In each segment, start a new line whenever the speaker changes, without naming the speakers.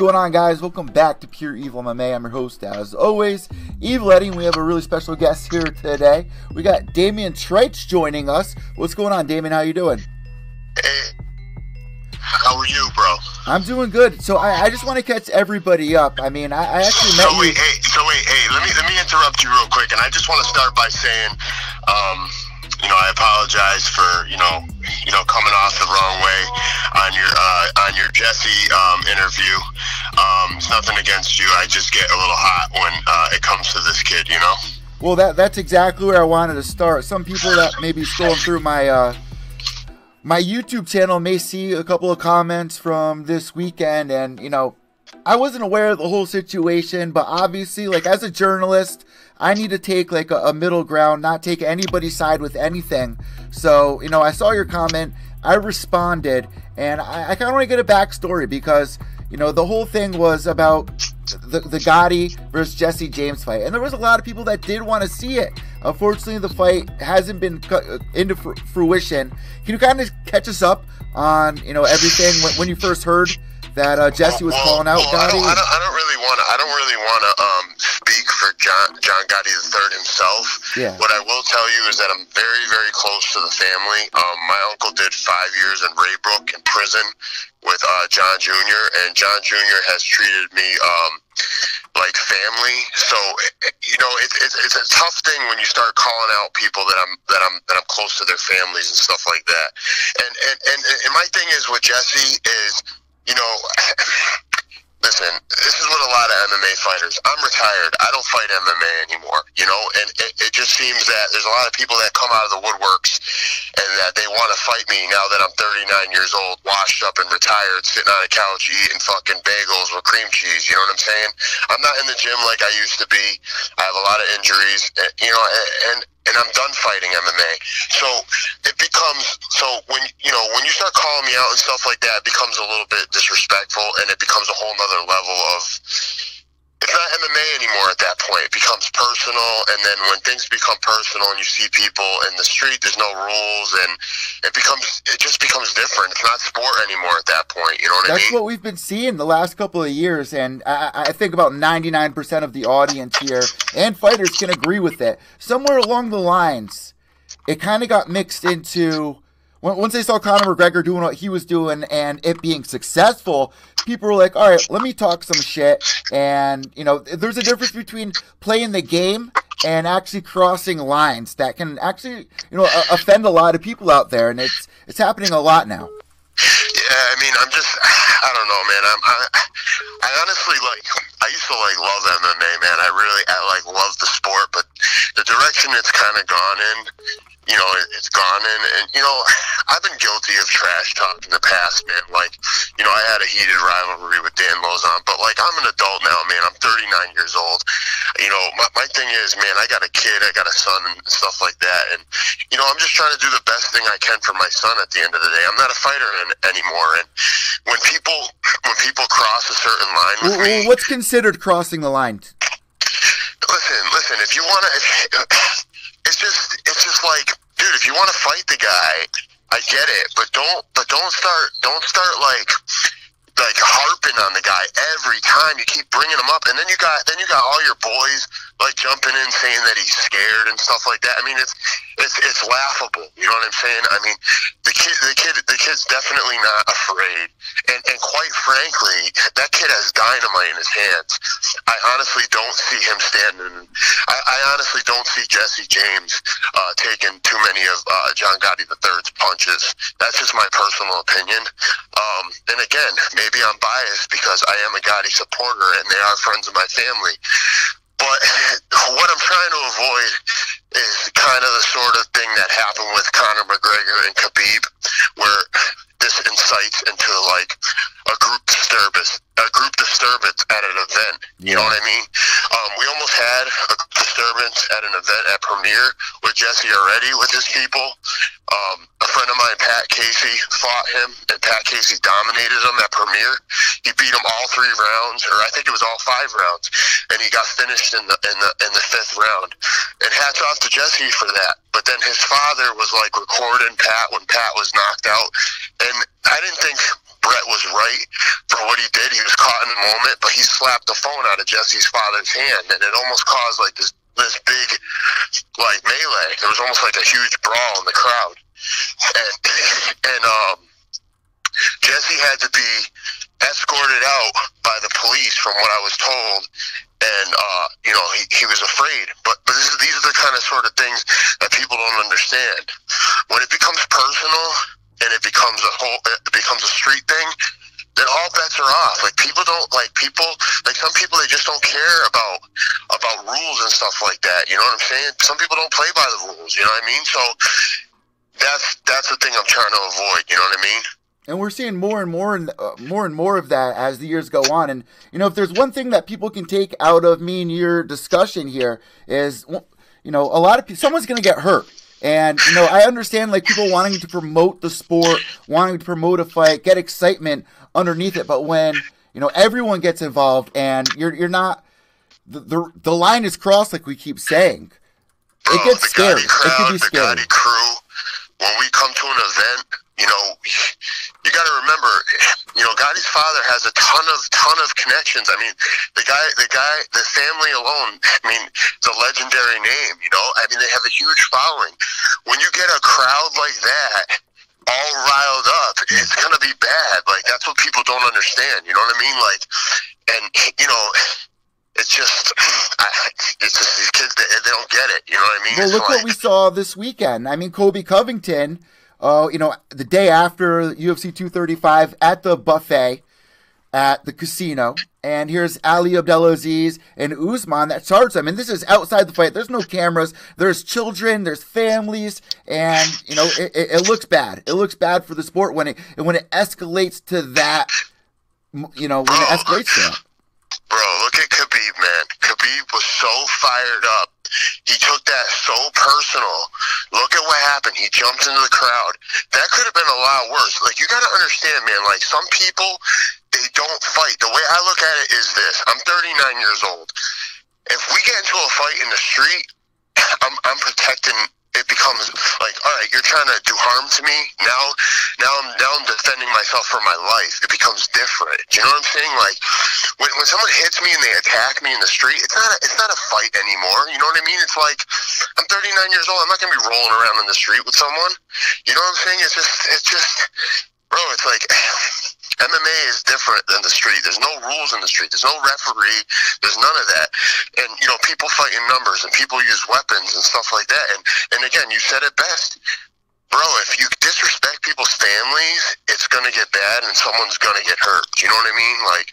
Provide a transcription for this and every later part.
Going on, guys? Welcome back to Pure Evil MMA. I'm your host, as always, Evil Eddie. We have a really special guest here today. We got Damien Trites joining us. What's going on, Damian? How you doing?
Hey, how are you, bro?
I'm doing good. So I, I just want to catch everybody up. I mean, I, I actually met
So
you.
wait, hey, so wait, hey, let me let me interrupt you real quick, and I just want to start by saying, um, you know, I apologize for you know, you know, coming off the wrong way on your uh, on your Jesse um, interview. Um, it's nothing against you. I just get a little hot when uh, it comes to this kid, you know.
Well, that that's exactly where I wanted to start. Some people that may be scrolling through my uh, my YouTube channel may see a couple of comments from this weekend, and you know, I wasn't aware of the whole situation, but obviously, like as a journalist, I need to take like a, a middle ground, not take anybody's side with anything. So, you know, I saw your comment, I responded, and I, I kind of want to get a backstory because, you know, the whole thing was about the, the Gotti versus Jesse James fight, and there was a lot of people that did want to see it. Unfortunately, the fight hasn't been cu- uh, into fr- fruition. Can you kind of catch us up on, you know, everything when, when you first heard that uh, Jesse was
Well,
calling out
well, I
Gotti?
don't, I don't, I don't really want to. I don't really want to um, speak for John John Gotti III himself.
Yeah.
What I will tell you is that I'm very, very close to the family. Um, my uncle did five years in Ray Brook in prison with uh, John Jr. and John Jr. has treated me um, like family. So you know, it's, it's it's a tough thing when you start calling out people that I'm that I'm that I'm close to their families and stuff like that. And and and, and my thing is with Jesse is you know, listen, this is what a lot of MMA fighters. I'm retired. I don't fight MMA anymore, you know, and it, it just seems that there's a lot of people that come out of the woodworks and that they want to fight me now that I'm 39 years old, washed up and retired, sitting on a couch eating fucking bagels with cream cheese. You know what I'm saying? I'm not in the gym like I used to be. I have a lot of injuries, eh, you know, and and I'm done fighting MMA. So it becomes so when you know when you start calling me out and stuff like that, it becomes a little bit disrespectful, and it becomes a whole nother level of. It's not MMA anymore at that point. It becomes personal, and then when things become personal, and you see people in the street, there's no rules, and it becomes it just becomes different. It's not sport anymore at that point. You know what I mean?
That's what we've been seeing the last couple of years, and I, I think about 99% of the audience here and fighters can agree with it. Somewhere along the lines, it kind of got mixed into once they saw Conor McGregor doing what he was doing and it being successful. People were like, "All right, let me talk some shit." And you know, there's a difference between playing the game and actually crossing lines that can actually, you know, offend a lot of people out there, and it's it's happening a lot now.
Yeah, I mean, I'm just, I don't know, man. I'm, I, I honestly like, I used to like love MMA, man. I really, I like love the sport, but the direction it's kind of gone in, you know, it, it's gone in, and you know, I've been guilty of trash talk in the past, man. Like, you know, I had a heated rivalry with Dan Lauzon, but like, I'm an adult now, man. I'm 39 years old. You know, my, my thing is, man, I got a kid, I got a son, and stuff like that, and you know, I'm just trying to do the best thing I can for my son. At the end of the day, I'm not a fighter in, anymore, and when people when people cross a certain line with
Well,
me,
what's considered crossing the line?
listen, listen. If you want to, it's just, it's just like, dude. If you want to fight the guy, I get it, but don't, but don't start, don't start like, like harping on the guy every time. You keep bringing him up, and then you got, then you got all your boys like jumping in saying that he's scared and stuff like that. I mean, it's, it's, it's laughable. You know what I'm saying? I mean, the kid, the kid, the kid's definitely not afraid, and and quite frankly, that kid has dynamite in his hands. I honestly don't see him standing. I, I honestly don't see Jesse James uh, taking too many of uh, John Gotti III's punches. That's just my personal opinion. Um, and again, maybe I'm biased because I am a Gotti supporter and they are friends of my family. But what I'm trying to avoid is kind of the sort of thing that happened with Conor McGregor and Khabib, where this incites into like a group disturbance, a group disturbance at an event. You know what I mean? Um, we almost had a disturbance at an event at Premier with Jesse already with his people. Um, a friend of mine, Pat Casey, fought him, and Pat Casey dominated him at Premier. He beat him all three rounds, or I think it was all five rounds, and he got finished in the in the in the fifth round. And hats off to Jesse for that. But then his father was like recording Pat when Pat was knocked out, and I didn't think Brett was right for what he did. He was caught in the moment, but he slapped the phone out of Jesse's father's hand, and it almost caused like this this big like melee. There was almost like a huge brawl in the crowd, and and um, Jesse had to be escorted out by the police, from what I was told, and uh, you know he, he was afraid. But but is, these are the kind of sort of things that people don't understand. When it becomes personal and it becomes a whole, it becomes a street thing, then all bets are off. Like people don't like people like some people they just don't care about about rules and stuff like that. You know what I'm saying? Some people don't play by the rules. You know what I mean? So that's that's the thing I'm trying to avoid. You know what I mean?
And we're seeing more and more and uh, more and more of that as the years go on. And you know, if there's one thing that people can take out of me and your discussion here is, you know, a lot of people, someone's going to get hurt. And you know, I understand like people wanting to promote the sport, wanting to promote a fight, get excitement underneath it. But when you know everyone gets involved and you're you're not the the, the line is crossed, like we keep saying. It gets scary.
Crowd,
it can be scary.
Crew, when we come to an event, you know, you got to remember, you know, Gotti's father has a ton of ton of connections. I mean, the guy, the guy, the family alone. I mean, it's a legendary name. You know, I mean, they have a huge following. When you get a crowd like that, all riled up, it's gonna be bad. Like that's what people don't understand. You know what I mean? Like, and you know. It's just, it's just these kids. They, they don't get it. You know what I mean?
Well,
It's
look
like-
what we saw this weekend. I mean, Colby Covington, uh, you know, the day after UFC 235 at the buffet at the casino. And here's Ali Abdelaziz and Usman that charge them. And this is outside the fight. There's no cameras. There's children. There's families. And, you know, it, it, it looks bad. It looks bad for the sport when it when it escalates to that, you know, when it escalates to that.
Bro, look at Khabib, man. Khabib was so fired up. He took that so personal. Look at what happened. He jumped into the crowd. That could have been a lot worse. Like, you got to understand, man, like, some people, they don't fight. The way I look at it is this I'm 39 years old. If we get into a fight in the street, I'm, I'm protecting. It becomes like, all right, you're trying to do harm to me. Now, now I'm now I'm defending myself for my life. It becomes different. Do you know what I'm saying? Like, when, when someone hits me and they attack me in the street, it's not a, it's not a fight anymore. You know what I mean? It's like I'm 39 years old. I'm not gonna be rolling around in the street with someone. You know what I'm saying? It's just it's just, bro. It's like. MMA is different than the street. There's no rules in the street. There's no referee. There's none of that. And you know, people fight in numbers and people use weapons and stuff like that. And and again, you said it best. Bro, if you disrespect people's families, it's gonna get bad and someone's gonna get hurt. Do you know what I mean? Like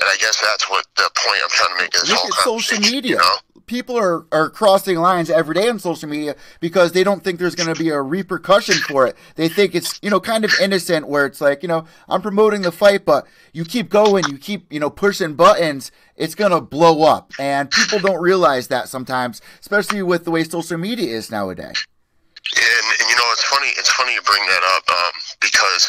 and I guess that's what the point I'm trying to make is.
Look at social media.
You know?
People are, are crossing lines every day on social media because they don't think there's going to be a repercussion for it. They think it's, you know, kind of innocent where it's like, you know, I'm promoting the fight, but you keep going, you keep, you know, pushing buttons, it's going to blow up. And people don't realize that sometimes, especially with the way social media is nowadays.
And, and you know, it's funny. It's funny you bring that up um, because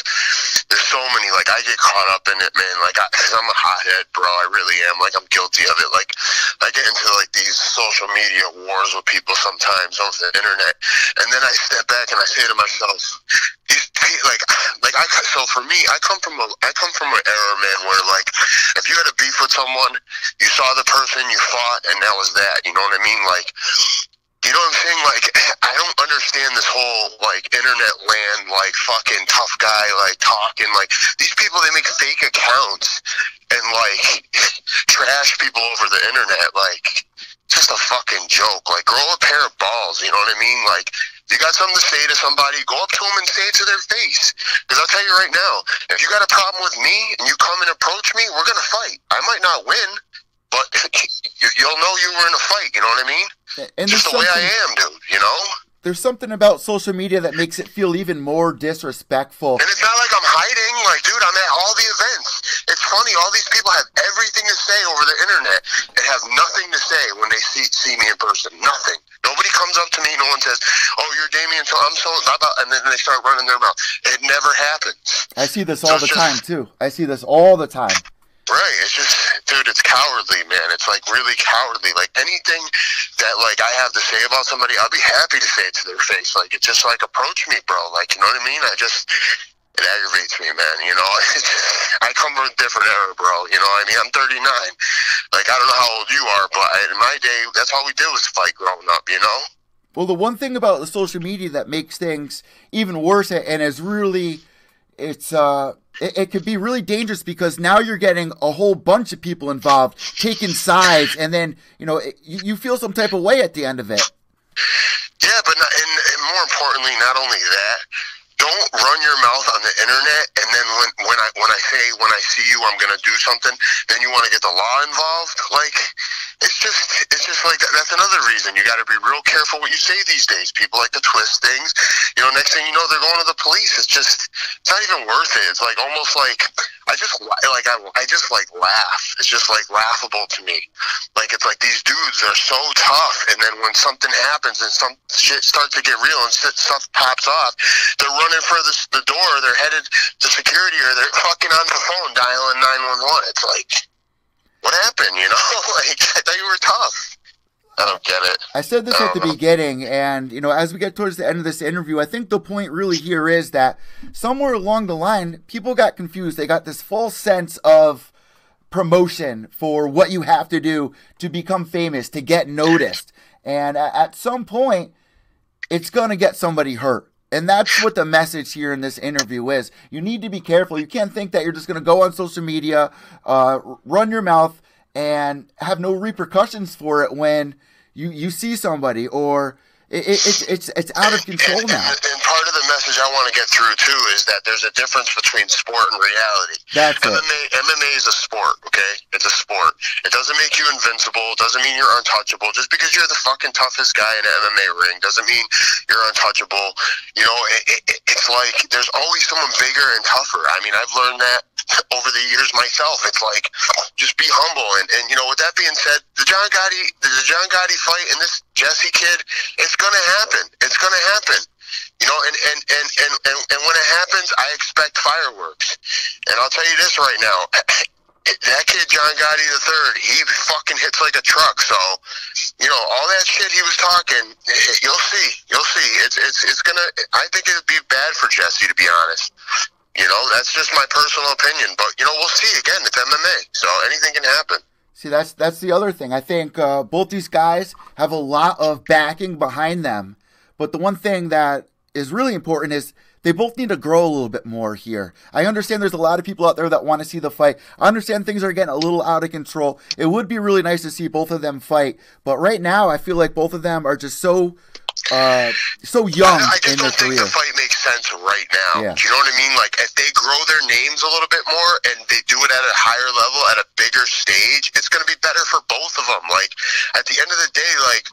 there's so many. Like I get caught up in it, man. Like I, cause I'm a hothead, bro. I really am. Like I'm guilty of it. Like I get into like these social media wars with people sometimes over the internet, and then I step back and I say to myself, these like like I so for me, I come from a I come from an era, man, where like if you had a beef with someone, you saw the person, you fought, and that was that. You know what I mean? Like You know what I'm saying? Like, I don't understand this whole like internet land, like fucking tough guy, like talking. Like these people, they make fake accounts and like trash people over the internet. Like, just a fucking joke. Like, grow a pair of balls. You know what I mean? Like, you got something to say to somebody, go up to them and say it to their face. Because I'll tell you right now, if you got a problem with me and you come and approach me, we're gonna fight. I might not win, but you'll know you were in a fight. You know what I mean? And just the way I am, dude. You know.
There's something about social media that makes it feel even more disrespectful.
And it's not like I'm hiding. Like, dude, I'm at all the events. It's funny. All these people have everything to say over the internet and have nothing to say when they see see me in person. Nothing. Nobody comes up to me. No one says, "Oh, you're Damien." So I'm so and then they start running their mouth. It never happens.
I see this all so the just, time too. I see this all the time.
Right. It's just, dude, it's cowardly, man. It's like really cowardly. Like anything that like I have to say about somebody, I'll be happy to say it to their face. Like it's just like approach me, bro. Like you know what I mean? I just it aggravates me, man. You know, I come from a different era, bro. You know, I mean, I'm 39. Like I don't know how old you are, but in my day, that's all we did was fight growing up. You know.
Well, the one thing about the social media that makes things even worse and is really, it's uh it, it, could be really dangerous because now you're getting a whole bunch of people involved, taking sides, and then you know it, you feel some type of way at the end of it.
Yeah, but not, and, and more importantly, not only that, don't run your mouth on the internet and then when when I when I say when I see you I'm gonna do something, then you want to get the law involved. Like it's just it's just like that's another reason you got to be real careful what you say these days. People like to twist things. You know, next thing you know, they're going to the police. It's just it's not even worth it. It's like almost like I just like I, I just like laugh. It's just like laughable to me. Like it's like these dudes are so tough, and then when something happens and some shit starts to get real and stuff pops off, they're running for the, the door. They're headed to security or they're fucking on the phone dialing nine one one. It's like, what happened? You know, like I thought you were tough. I don't get it.
I said this I at the know. beginning, and you know, as we get towards the end of this interview, I think the point really here is that somewhere along the line, people got confused. They got this false sense of promotion for what you have to do to become famous, to get noticed, and at some point, it's gonna get somebody hurt. And that's what the message here in this interview is. You need to be careful. You can't think that you're just going to go on social media, uh, run your mouth, and have no repercussions for it when you you see somebody or it, it, it's it's it's out of control now.
And, and, part of the message I want to get through too is that there's a difference between sport and reality.
That's
MMA, it. MMA is a sport, okay? It's a sport. It doesn't make you invincible. It doesn't mean you're untouchable. Just because you're the fucking toughest guy in an MMA ring doesn't mean you're untouchable. You know, it, it's like there's always someone bigger and tougher. I mean, I've learned that over the years myself. It's like just be humble. And, and you know, with that being said, the John Gotti, the John Gotti fight and this Jesse kid, it's gonna happen. It's gonna happen. You know, and and, and, and, and and when it happens, I expect fireworks. And I'll tell you this right now. That kid, John Gotti the third, he fucking hits like a truck. So, you know, all that shit he was talking, you'll see, you'll see. It's it's it's gonna. I think it'd be bad for Jesse, to be honest. You know, that's just my personal opinion. But you know, we'll see. Again, it's MMA, so anything can happen.
See, that's that's the other thing. I think uh, both these guys have a lot of backing behind them, but the one thing that is really important is they both need to grow a little bit more here. I understand there's a lot of people out there that want to see the fight. I understand things are getting a little out of control. It would be really nice to see both of them fight, but right now I feel like both of them are just so uh, so young I, I just in
don't
think
career. the fight makes sense right now. Yeah. You know what I mean? Like if they grow their names a little bit more and they do it at a higher level, at a bigger stage, it's going to be better for both of them. Like at the end of the day, like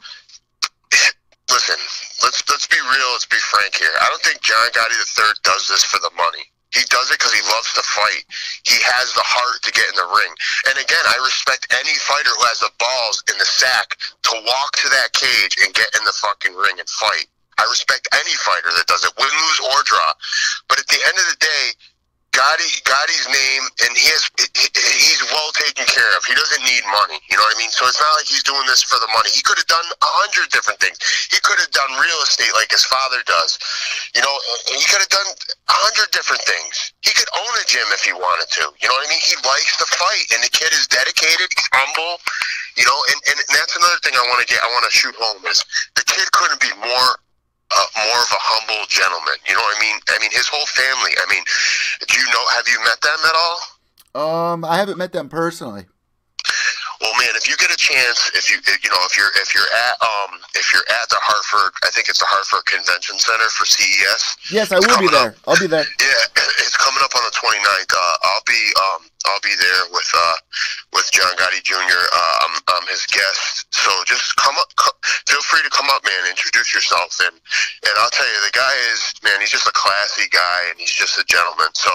listen, let's let's be real, let's be frank here. I don't think John Gotti the third does this for the money. He does it because he loves to fight. He has the heart to get in the ring. And again, I respect any fighter who has the balls in the sack to walk to that cage and get in the fucking ring and fight. I respect any fighter that does it, win, lose, or draw. But at the end of the day, Gotti, Gotti's name, and he has he's well taken care of. He doesn't need money. You know what I mean? So it's not like he's doing this for the money. He could have done a hundred different things. He could have done real estate like his father does. You know, he could have done a hundred different things. He could own a gym if he wanted to. You know what I mean? He likes to fight, and the kid is dedicated, he's humble. You know, and, and that's another thing I want to get. I want to shoot home is the kid couldn't be more uh, more of a humble gentleman. You know what I mean? I mean, his whole family. I mean, do you know? Have you met them at all?
Um, I haven't met them personally.
Well, man, if you get a chance, if you you know if you're if you're at um if you're at the Hartford, I think it's the Hartford Convention Center for CES.
Yes, I will be there.
Up.
I'll be there.
Yeah, it's coming up on the 29th. Uh, I'll be um I'll be there with uh, with John Gotti Jr. Uh, I'm, I'm his guest, so just come up. Come, feel free to come up, man. Introduce yourself, and and I'll tell you, the guy is man. He's just a classy guy, and he's just a gentleman. So,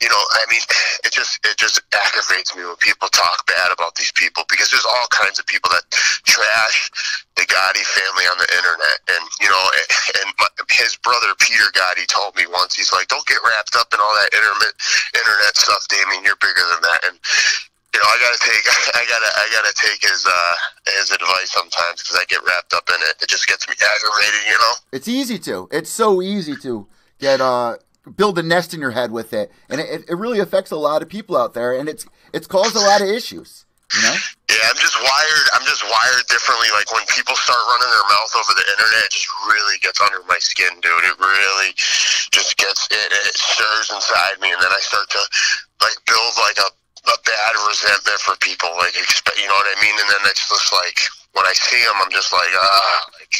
you know, I mean, it just it just aggravates me when people talk bad about these people because there's all kinds of people that trash the Gotti family on the internet, and you know, and my, his brother Peter Gotti told me once, he's like, don't get wrapped up in all that internet internet stuff, Damien. You're bigger than that, and you know, I gotta take, I gotta, I gotta take his uh, his advice sometimes because I get wrapped up in it. It just gets me aggravated, you know.
It's easy to. It's so easy to get uh build a nest in your head with it, and it, it really affects a lot of people out there, and it's it's caused a lot of issues. You know?
Yeah, I'm just wired. I'm just wired differently. Like when people start running their mouth over the internet, it just really gets under my skin, dude. It really just gets it. It stirs inside me, and then I start to like build like a a bad resentment for people. Like, expect, you know what I mean? And then it's just like when I see them, I'm just like, ah, like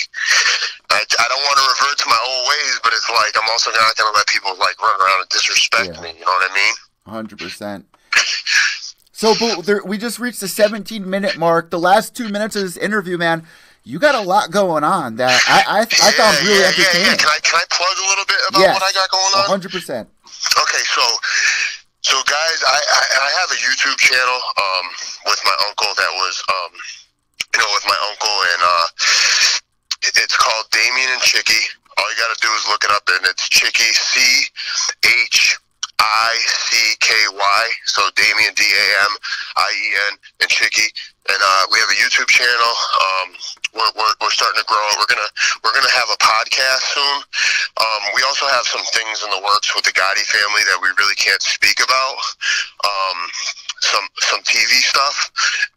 I, I don't want to revert to my old ways, but it's like I'm also not gonna let people like run around and disrespect yeah. me. You know what I mean?
Hundred percent. So, but there, we just reached the 17 minute mark. The last two minutes of this interview, man, you got a lot going on that I I, I yeah, found really
yeah,
entertaining.
Yeah, yeah. Can I can I plug a little bit about yes, what I got going on?
100. percent
Okay, so so guys, I, I I have a YouTube channel um with my uncle that was um you know with my uncle and uh it's called Damien and Chicky. All you got to do is look it up, and it's Chicky C H I C K Y. So Damien D A M I E N and Chicky. And uh, we have a YouTube channel. Um, we're, we're, we're starting to grow. We're gonna we're gonna have a podcast soon. Um, we also have some things in the works with the Gotti family that we really can't speak about. Um, some some TV stuff,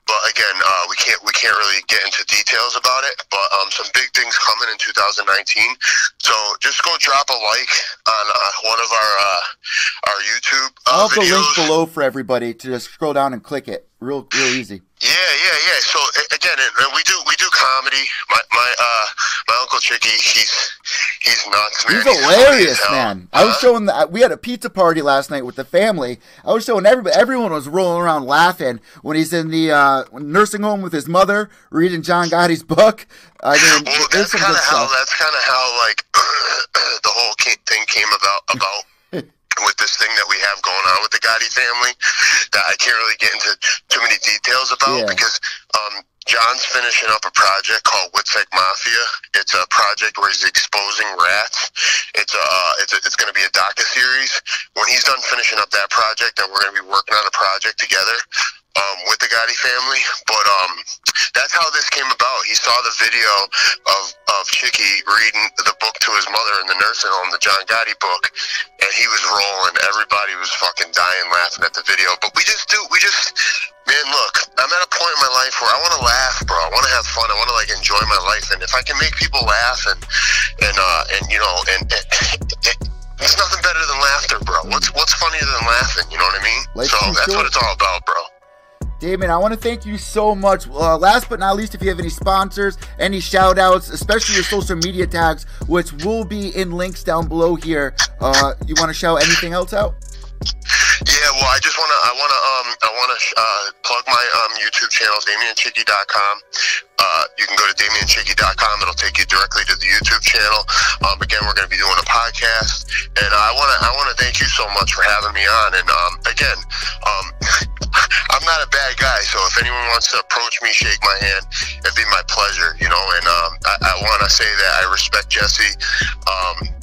but again, uh, we can't we can't really get into details about it. But um, some big things coming in 2019. So just go drop a like on uh, one of our uh, our YouTube. Uh,
I'll have
videos.
the link below for everybody to just scroll down and click it. Real real easy.
Yeah, yeah, yeah. So again, we do we do comedy. My my uh my uncle Chicky, he's he's nuts,
man. He's hilarious, man. Huh? I was showing that we had a pizza party last night with the family. I was showing everybody. Everyone was rolling around laughing when he's in the uh, nursing home with his mother reading John Gotti's book. I
mean, well, that's kind of how that's kind of how like the whole thing came about about with this thing that we have going on with the Gotti family that I can't really get into too many details about yeah. because um, John's finishing up a project called Witsec Mafia. It's a project where he's exposing rats. It's a uh, it's a, it's going to be a docu series. When he's done finishing up that project, then we're going to be working on a project together um, with the Gotti family. But um, that's how this came about. He saw the video of, of Chicky reading the book to his mother in the nursing home, the John Gotti book, and he was rolling. Everybody was fucking dying laughing at the video. But we just do, we just, man, look, I'm at a point in my life where I want to laugh, bro. I want to have fun. I want to like enjoy my life, and if I can make people laugh and and uh, and you know and. and it, it's nothing better than laughter, bro. What's what's funnier than laughing? You know what I mean? Life so that's short. what it's all about, bro.
Damien, I want to thank you so much. Uh, last but not least, if you have any sponsors, any shout outs, especially your social media tags, which will be in links down below here, uh, you want to shout anything else out?
Just wanna, I wanna, um, I wanna uh, plug my um, YouTube channel, DamienChicky.com. Uh, you can go to DamienChicky.com. It'll take you directly to the YouTube channel. Um, again, we're going to be doing a podcast, and I wanna, I wanna thank you so much for having me on. And um, again, um, I'm not a bad guy, so if anyone wants to approach me, shake my hand, it'd be my pleasure, you know. And um, I, I want to say that I respect Jesse, um,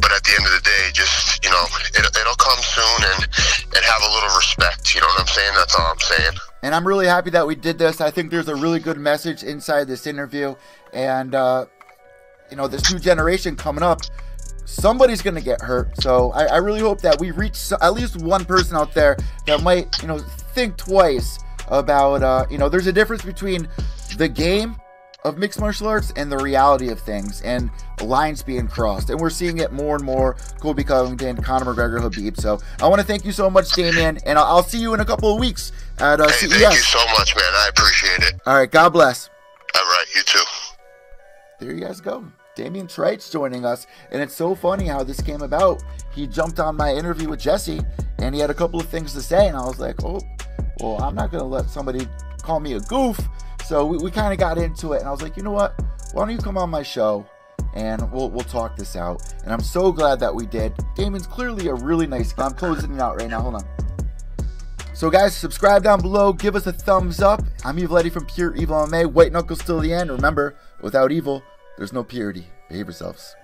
but at the end of the day, just you know, it, it'll come soon, and and have a little respect. You know what I'm saying? That's all I'm saying.
And I'm really happy that we did this. I think there's a really good message inside this interview. And, uh, you know, this new generation coming up, somebody's to get hurt. So I, I, really hope that we reach so, at least one person out there that might, you know, think twice about, uh, you know, there's a difference between the game of mixed martial arts and the reality of things and lines being crossed. And we're seeing it more and more. Colby Covington, Conor McGregor, Khabib. So I want to thank you so much, Damien. And I'll, I'll see you in a couple of weeks at uh,
hey,
CES.
Thank you so much, man. I appreciate it.
All right. God bless.
All right. You too.
There you guys go. Damien Trites joining us. And it's so funny how this came about. He jumped on my interview with Jesse and he had a couple of things to say. And I was like, oh, well, I'm not going to let somebody call me a goof. So we, we kind of got into it, and I was like, you know what? Why don't you come on my show and we'll we'll talk this out. And I'm so glad that we did. Damien's clearly a really nice guy. I'm closing it out right now. Hold on. So guys, subscribe down below. Give us a thumbs up. I'm Evil Eddie from Pure Evil MMA. White knuckles till the end. Remember, without evil, there's no purity. Behave yourselves.